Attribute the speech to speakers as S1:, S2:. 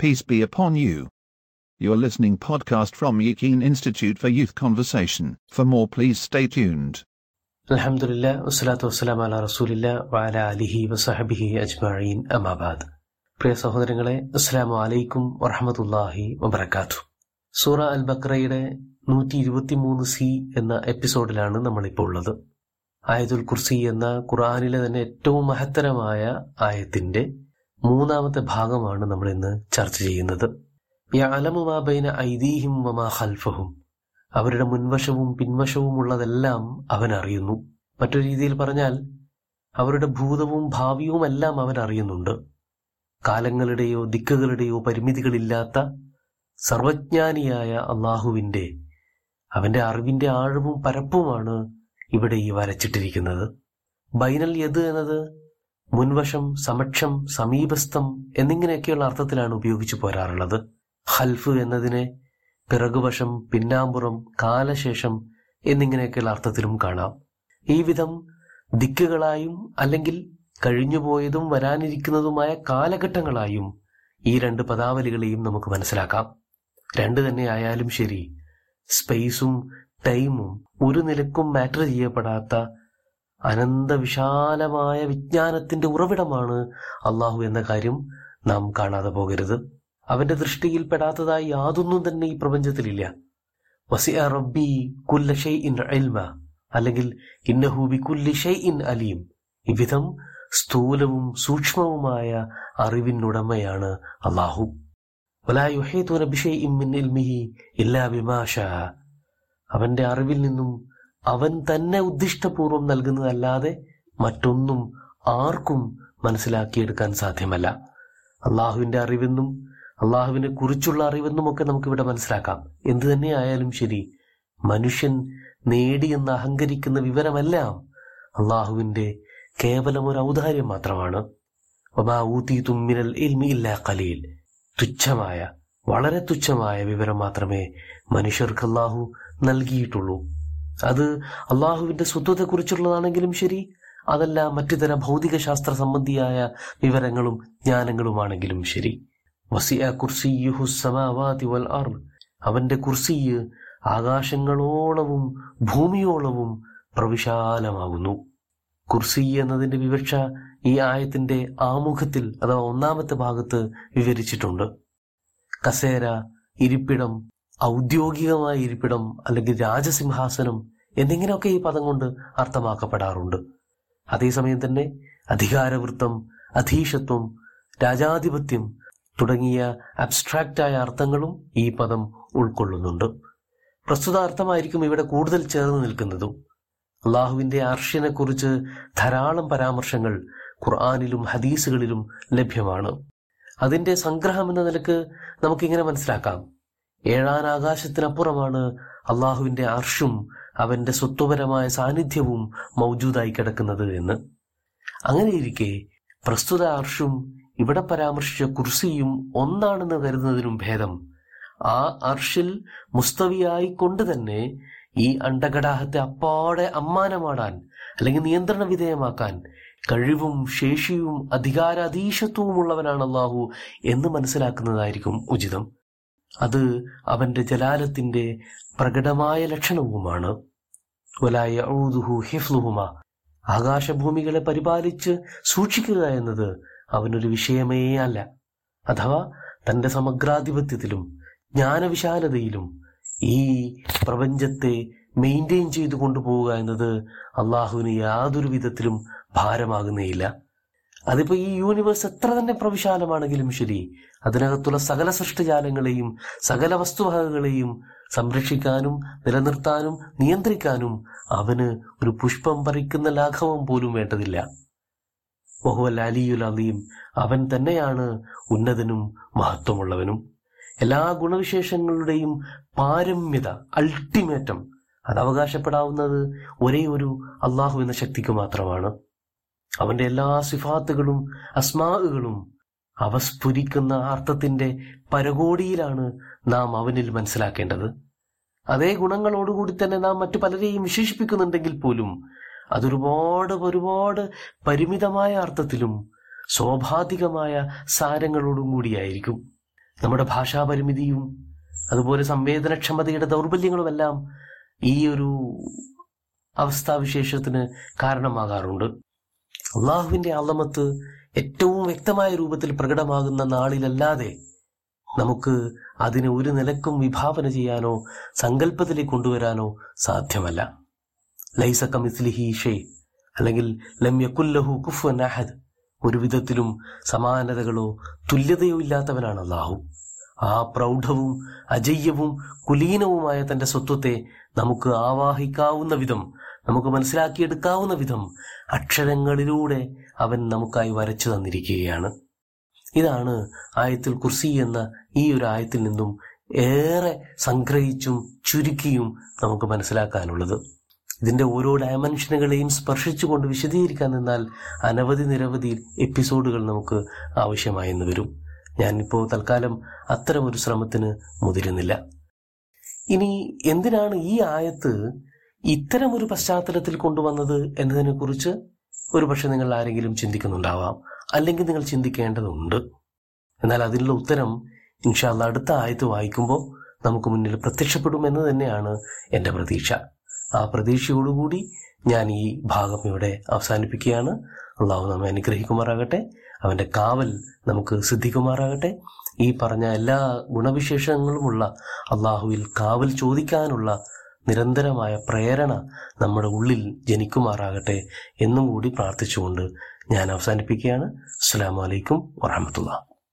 S1: Peace be upon you. You're listening podcast from Yakin Institute for Youth Conversation. For more, please stay tuned.
S2: അലഹമുല്ല വസ്സലാത്തു വസ്സലാം അല റസൂലില്ല വാല അലിഹി വസഹബിഹി അജ്മഈൻ അമാബാദ് പ്രിയ സഹോദരങ്ങളെ അസ്സലാമു അലൈക്കും വറഹമത്തുല്ലാഹി വബർക്കാത്തു സൂറ അൽ ബക്രയുടെ നൂറ്റി ഇരുപത്തിമൂന്ന് സി എന്ന എപ്പിസോഡിലാണ് നമ്മളിപ്പോൾ ഉള്ളത് ആയതുൽ കുർസി എന്ന ഖുർആാനിലെ തന്നെ ഏറ്റവും മഹത്തരമായ ആയത്തിന്റെ മൂന്നാമത്തെ ഭാഗമാണ് നമ്മൾ ഇന്ന് ചർച്ച ചെയ്യുന്നത്. ഐതിഹ്യം ഐദീഹിം വമാ ഖൽഫഹും. അവരുടെ മുൻവശവും പിൻവശവും ഉള്ളതെല്ലാം അവൻ അറിയുന്നു. മറ്റൊരു രീതിയിൽ പറഞ്ഞാൽ അവരുടെ ഭൂതവും ഭാവിയും എല്ലാം അവൻ അറിയുന്നുണ്ട്. കാലങ്ങളുടെയോ ദിക്കുകളുടെയോ പരിമിതികളില്ലാത്ത സർവജ്ഞാനിയായ അള്ളാഹുവിന്റെ അവന്റെ അറിവിന്റെ ആഴവും പരപ്പുമാണ് ഇവിടെ ഈ വരച്ചിട്ടിരിക്കുന്നത്. ബൈനൽ യദ് എന്നത് മുൻവശം സമക്ഷം സമീപസ്ഥം എന്നിങ്ങനെയൊക്കെയുള്ള അർത്ഥത്തിലാണ് ഉപയോഗിച്ചു പോരാറുള്ളത്. ഹൽഫ് എന്നതിനെ പിറകുവശം പിന്നാമ്പുറം കാലശേഷം എന്നിങ്ങനെയൊക്കെയുള്ള അർത്ഥത്തിലും കാണാം. ഈ വിധം ദിക്കുകളായും അല്ലെങ്കിൽ കഴിഞ്ഞുപോയതും വരാനിരിക്കുന്നതുമായ കാലഘട്ടങ്ങളായും ഈ രണ്ട് പദാവലികളെയും നമുക്ക് മനസ്സിലാക്കാം. രണ്ട് തന്നെ ആയാലും ശരി സ്പേസും ടൈമും ഒരു നിലക്കും മാറ്റർ ചെയ്യപ്പെടാത്ത അനന്തവിശാലമായ വിജ്ഞാനത്തിന്റെ ഉറവിടമാണ് അള്ളാഹു എന്ന കാര്യം നാം കാണാതെ പോകരുത്. അവന്റെ ദൃഷ്ടിയിൽ പെടാത്തതായി യാതൊന്നും തന്നെ ഈ പ്രപഞ്ചത്തിലില്ല. വസിയ റബ്ബി കുല്ല അല്ലെങ്കിൽ ഇന്നഹൂബി കുല്ലി ഇൻ അലീം. ഇവിധം സ്ഥൂലവും സൂക്ഷ്മവുമായ അറിവിനുടമയാണ് അള്ളാഹു. അവന്റെ അറിവിൽ നിന്നും അവൻ തന്നെ ഉദ്ദിഷ്ടപൂർവം നൽകുന്നതല്ലാതെ മറ്റൊന്നും ആർക്കും മനസ്സിലാക്കിയെടുക്കാൻ സാധ്യമല്ല. അള്ളാഹുവിന്റെ അറിവെന്നും അള്ളാഹുവിനെ കുറിച്ചുള്ള അറിവെന്നും ഒക്കെ നമുക്കിവിടെ മനസ്സിലാക്കാം. എന്തു തന്നെ ആയാലും ശരി മനുഷ്യൻ നേടിയെന്ന് അഹങ്കരിക്കുന്ന വിവരമെല്ലാം അള്ളാഹുവിന്റെ കേവലം ഒരു ഔദാര്യം മാത്രമാണ്. ഇൽമി ഇല്ലാ തുച്ഛമായ വളരെ തുച്ഛമായ വിവരം മാത്രമേ മനുഷ്യർക്ക് അള്ളാഹു നൽകിയിട്ടുള്ളൂ. അത് അള്ളാഹുവിന്റെ സ്വത്വത്തെ കുറിച്ചുള്ളതാണെങ്കിലും ശരി. അതല്ല മറ്റു തരം ഭൗതിക ശാസ്ത്ര സംബന്ധിയായ വിവരങ്ങളും ജ്ഞാനങ്ങളുമാണെങ്കിലും ശരി. വസിയ വൽ അർ അവന്റെ കുർസിയ് ആകാശങ്ങളോളവും ഭൂമിയോളവും പ്രവിശാലമാകുന്നു. കുർസി എന്നതിന്റെ വിവക്ഷ ഈ ആയത്തിന്റെ ആമുഖത്തിൽ അഥവാ ഒന്നാമത്തെ ഭാഗത്ത് വിവരിച്ചിട്ടുണ്ട്. കസേര ഇരിപ്പിടം ഔദ്യോഗികമായ ഇരിപ്പിടം അല്ലെങ്കിൽ രാജസിംഹാസനം എന്നിങ്ങനെയൊക്കെ ഈ പദം കൊണ്ട് അർത്ഥമാക്കപ്പെടാറുണ്ട്. അതേസമയം തന്നെ അധികാരവൃത്തം അധീശത്വം രാജാധിപത്യം തുടങ്ങിയ അബ്സ്ട്രാക്റ്റായ അർത്ഥങ്ങളും ഈ പദം ഉൾക്കൊള്ളുന്നുണ്ട്. പ്രസ്തുത അർത്ഥമായിരിക്കും ഇവിടെ കൂടുതൽ ചേർന്ന് നിൽക്കുന്നതും. അള്ളാഹുവിന്റെ കുറിച്ച് ധാരാളം പരാമർശങ്ങൾ ഖുർആാനിലും ഹദീസുകളിലും ലഭ്യമാണ്. അതിന്റെ സംഗ്രഹം എന്ന നിലയ്ക്ക് നമുക്കിങ്ങനെ മനസ്സിലാക്കാം. ഏഴാനാകാശത്തിനപ്പുറമാണ് അള്ളാഹുവിന്റെ അർഷും അവന്റെ സ്വത്വപരമായ സാന്നിധ്യവും മൗജൂദായി കിടക്കുന്നത് എന്ന്. അങ്ങനെയിരിക്കെ പ്രസ്തുത അർഷും ഇവിടെ പരാമർശിച്ച കുർസിയും ഒന്നാണെന്ന് കരുതുന്നതിനും ഭേദം ആ അർഷിൽ മുസ്തവിയായി കൊണ്ട് തന്നെ ഈ അണ്ടഘടാഹത്തെ അപ്പാടെ അമ്മാനമാടാൻ അല്ലെങ്കിൽ നിയന്ത്രണ വിധേയമാക്കാൻ കഴിവും ശേഷിയും അധികാരാധീശത്വവും ഉള്ളവനാണ് അള്ളാഹു എന്ന് മനസ്സിലാക്കുന്നതായിരിക്കും ഉചിതം. അത് അവന്റെ ജലാലത്തിന്റെ പ്രകടമായ ലക്ഷണവുമാണ്. ഹിഫ്ലുഹുമ. ആകാശഭൂമികളെ പരിപാലിച്ച് സൂക്ഷിക്കുക എന്നത് അവനൊരു വിഷയമേ അല്ല. അഥവാ തന്റെ സമഗ്രാധിപത്യത്തിലും ജ്ഞാനവിശാലതയിലും ഈ പ്രപഞ്ചത്തെ മെയിന്റെയിൻ ചെയ്തു കൊണ്ടുപോവുക എന്നത് അള്ളാഹുവിന് യാതൊരു വിധത്തിലും ഭാരമാകുന്നേയില്ല. അതിപ്പോ ഈ യൂണിവേഴ്സ് എത്ര തന്നെ പ്രവിശാലമാണെങ്കിലും ശരി അതിനകത്തുള്ള സകല സൃഷ്ടിജാലങ്ങളെയും സകല വസ്തുവകകളെയും സംരക്ഷിക്കാനും നിലനിർത്താനും നിയന്ത്രിക്കാനും അവന് ഒരു പുഷ്പം പറിക്കുന്ന ലാഘവം പോലും വേണ്ടതില്ല. ബഹുവൽ അലിയുൽ അലീം അവൻ തന്നെയാണ് ഉന്നതനും മഹത്വമുള്ളവനും. എല്ലാ ഗുണവിശേഷങ്ങളുടെയും പാരമ്യത അൾട്ടിമേറ്റം അത് അവകാശപ്പെടാവുന്നത് ഒരേ ഒരു അള്ളാഹു എന്ന ശക്തിക്ക് മാത്രമാണ്. അവന്റെ എല്ലാ സിഫാത്തുകളും അസ്മാകളും അവ സ്ഫുരിക്കുന്ന അർത്ഥത്തിന്റെ പരകോടിയിലാണ് നാം അവനിൽ മനസ്സിലാക്കേണ്ടത്. അതേ ഗുണങ്ങളോടുകൂടി തന്നെ നാം മറ്റു പലരെയും വിശേഷിപ്പിക്കുന്നുണ്ടെങ്കിൽ പോലും അതൊരുപാട് ഒരുപാട് പരിമിതമായ അർത്ഥത്തിലും സ്വാഭാവികമായ സാരങ്ങളോടും കൂടിയായിരിക്കും. നമ്മുടെ ഭാഷാ പരിമിതിയും അതുപോലെ സംവേദനക്ഷമതയുടെ ദൗർബല്യങ്ങളുമെല്ലാം ഈ ഒരു അവസ്ഥാവിശേഷത്തിന് കാരണമാകാറുണ്ട്. അള്ളാഹുവിന്റെ അള്ളമത്ത് ഏറ്റവും വ്യക്തമായ രൂപത്തിൽ പ്രകടമാകുന്ന നാളിലല്ലാതെ നമുക്ക് അതിനെ ഒരു നിലക്കും വിഭാവന ചെയ്യാനോ സങ്കല്പത്തിലേക്ക് കൊണ്ടുവരാനോ സാധ്യമല്ല. ലൈസ കമിസ്ലിഹി ഷേ അല്ലെങ്കിൽ ലം യക്കുല്ലഹു കുഫുവൻ അഹദ്. ഒരു വിധത്തിലും സമാനതകളോ തുല്യതയോ ഇല്ലാത്തവനാണ് അള്ളാഹു. ആ പ്രൗഢവും അജയ്യവും കുലീനവുമായ തന്റെ സ്വത്വത്തെ നമുക്ക് ആവാഹിക്കാവുന്ന വിധം നമുക്ക് മനസ്സിലാക്കിയെടുക്കാവുന്ന വിധം അക്ഷരങ്ങളിലൂടെ അവൻ നമുക്കായി വരച്ചു തന്നിരിക്കുകയാണ്. ഇതാണ് ആയത്തിൽ കുർസി എന്ന ഈ ഒരു ആയത്തിൽ നിന്നും ഏറെ സംഗ്രഹിച്ചും ചുരുക്കിയും നമുക്ക് മനസ്സിലാക്കാനുള്ളത്. ഇതിന്റെ ഓരോ ഡയമെൻഷനുകളെയും സ്പർശിച്ചുകൊണ്ട് വിശദീകരിക്കാൻ നിന്നാൽ അനവധി നിരവധി എപ്പിസോഡുകൾ നമുക്ക് ആവശ്യമായെന്ന് വരും. ഞാനിപ്പോൾ തൽക്കാലം അത്തരം ഒരു ശ്രമത്തിന് മുതിരുന്നില്ല. ഇനി എന്തിനാണ് ഈ ആയത്ത് ഇത്തരം ഒരു പശ്ചാത്തലത്തിൽ കൊണ്ടുവന്നത് എന്നതിനെ കുറിച്ച് ഒരുപക്ഷെ നിങ്ങൾ ആരെങ്കിലും ചിന്തിക്കുന്നുണ്ടാവാം. അല്ലെങ്കിൽ നിങ്ങൾ ചിന്തിക്കേണ്ടതുണ്ട്. എന്നാൽ അതിനുള്ള ഉത്തരം ഇൻഷാല്ല അടുത്ത ആയത്ത് വായിക്കുമ്പോൾ നമുക്ക് മുന്നിൽ പ്രത്യക്ഷപ്പെടും എന്ന് തന്നെയാണ് എന്റെ പ്രതീക്ഷ. ആ പ്രതീക്ഷയോടുകൂടി ഞാൻ ഈ ഭാഗം ഇവിടെ അവസാനിപ്പിക്കുകയാണ്. അള്ളാഹു നമ്മെ അനുഗ്രഹിക്കുമാറാകട്ടെ. അവന്റെ കാവൽ നമുക്ക് സിദ്ധിക്കുമാറാകട്ടെ. ഈ പറഞ്ഞ എല്ലാ ഗുണവിശേഷങ്ങളുമുള്ള അള്ളാഹുവിൽ കാവൽ ചോദിക്കാനുള്ള നിരന്തരമായ പ്രേരണ നമ്മുടെ ഉള്ളിൽ ജനിക്കുമാറാകട്ടെ എന്നും കൂടി പ്രാർത്ഥിച്ചുകൊണ്ട് ഞാൻ അവസാനിപ്പിക്കുകയാണ്. അസ്സാം വലൈക്കും വറഹമത്തുള്ള